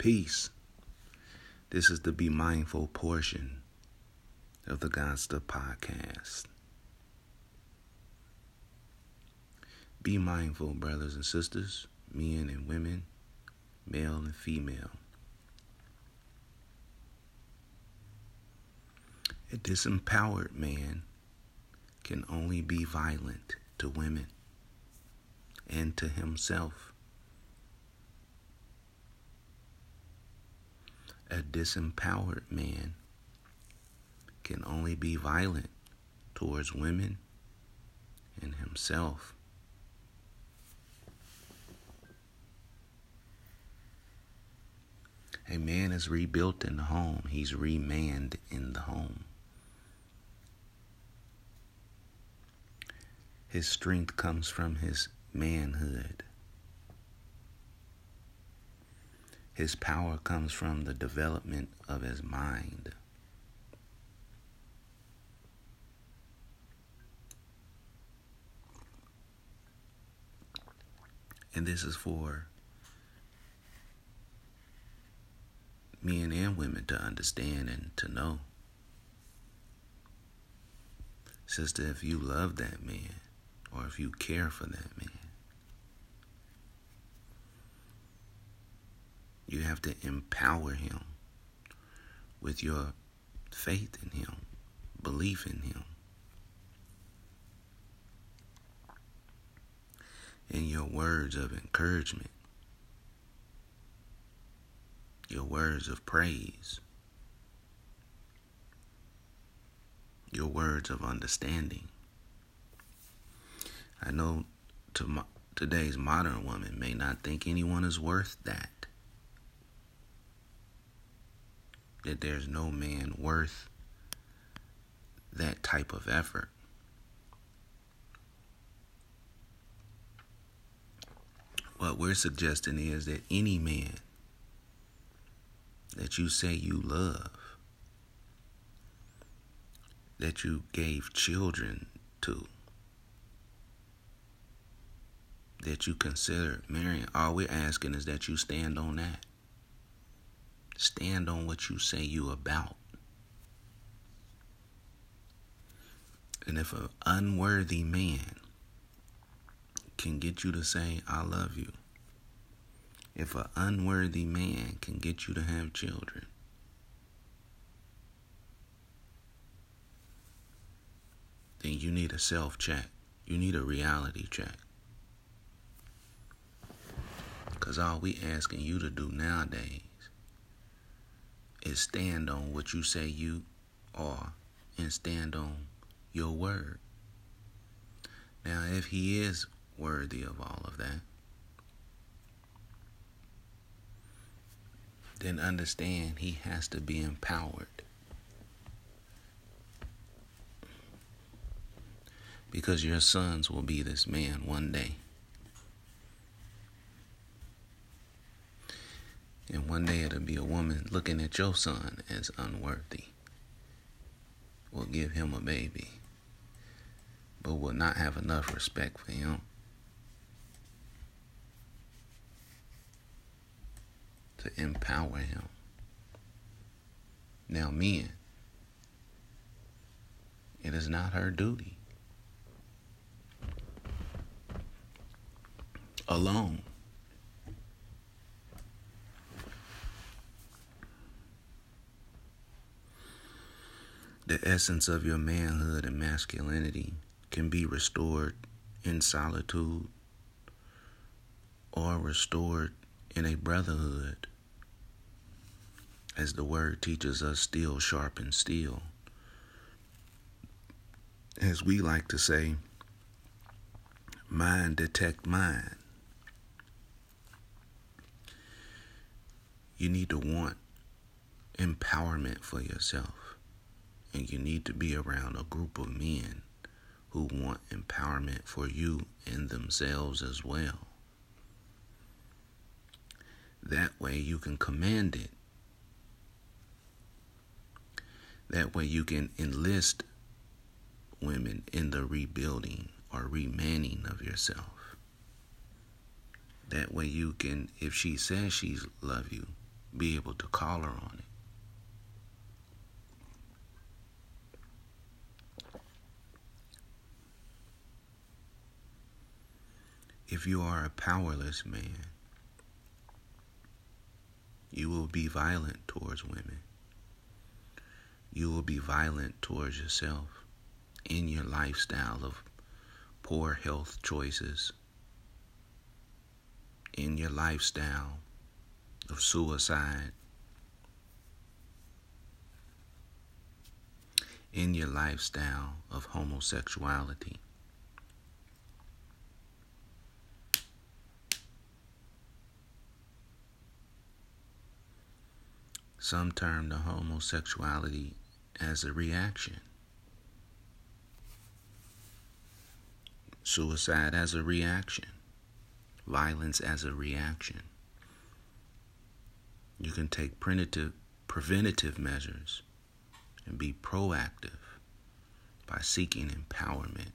Peace. This is the Be Mindful portion of the Godster podcast. Be mindful, brothers and sisters, men and women, male and female. A disempowered man can only be violent to women and to himself. A disempowered man can only be violent towards women and himself. A man is rebuilt in the home, he's remanned in the home. His strength comes from his manhood. His power comes from the development of his mind. And this is for men and women to understand and to know. Sister, if you love that man, or if you care for that man, you have to empower him with your faith in him, belief in him, and your words of encouragement, your words of praise, your words of understanding. I know to today's modern woman may not think anyone is worth that. That there's no man worth that type of effort. What we're suggesting is that any man that you say you love, that you gave children to, that you consider marrying, all we're asking is that you stand on that. Stand on what you say you about. And if an unworthy man can get you to say, I love you, if an unworthy man can get you to have children, then you need a self check. You need a reality check. Because all we asking you to do nowadays is stand on what you say you are and stand on your word. Now, if he is worthy of all of that, then understand he has to be empowered. Because your sons will be this man one day. And one day it'll be a woman looking at your son as unworthy. Will give him a baby, but will not have enough respect for him. To empower him. Now, men, it is not her duty alone the essence of your manhood and masculinity can be restored in solitude or restored in a brotherhood. As the word teaches us, steel sharpens steel. As we like to say, mind detect mind. You need to want empowerment for yourself. And you need to be around a group of men who want empowerment for you and themselves as well. That way you can command it. That way you can enlist women in the rebuilding or remanning of yourself. That way you can, if she says she's love you, be able to call her on it. If you are a powerless man, you will be violent towards women. You will be violent towards yourself in your lifestyle of poor health choices, in your lifestyle of suicide, in your lifestyle of homosexuality. Some term the homosexuality as a reaction. Suicide as a reaction. Violence as a reaction. You can take preventative, preventative measures and be proactive by seeking empowerment.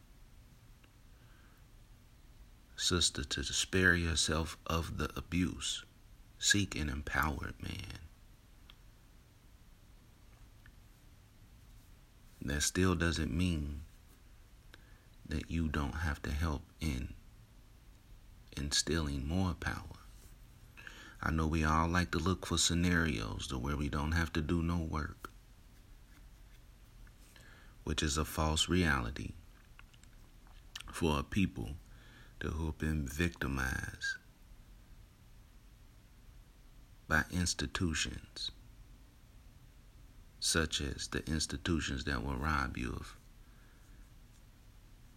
Sister, to spare yourself of the abuse, seek an empowered man. That still doesn't mean that you don't have to help in instilling more power. I know we all like to look for scenarios to where we don't have to do no work, which is a false reality for a people who have been victimized by institutions such as the institutions that will rob you of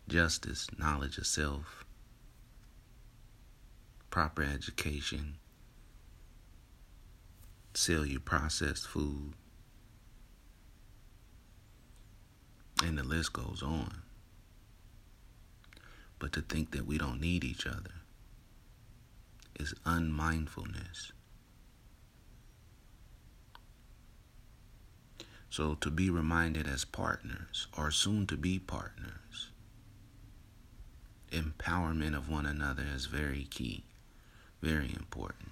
justice, knowledge of self, proper education, sell you processed food, and the list goes on. But to think that we don't need each other is unmindfulness. So to be reminded as partners or soon to be partners, empowerment of one another is very key, very important.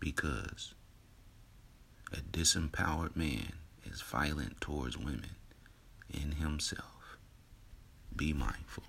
Because a disempowered man is violent towards women in himself. Be mindful.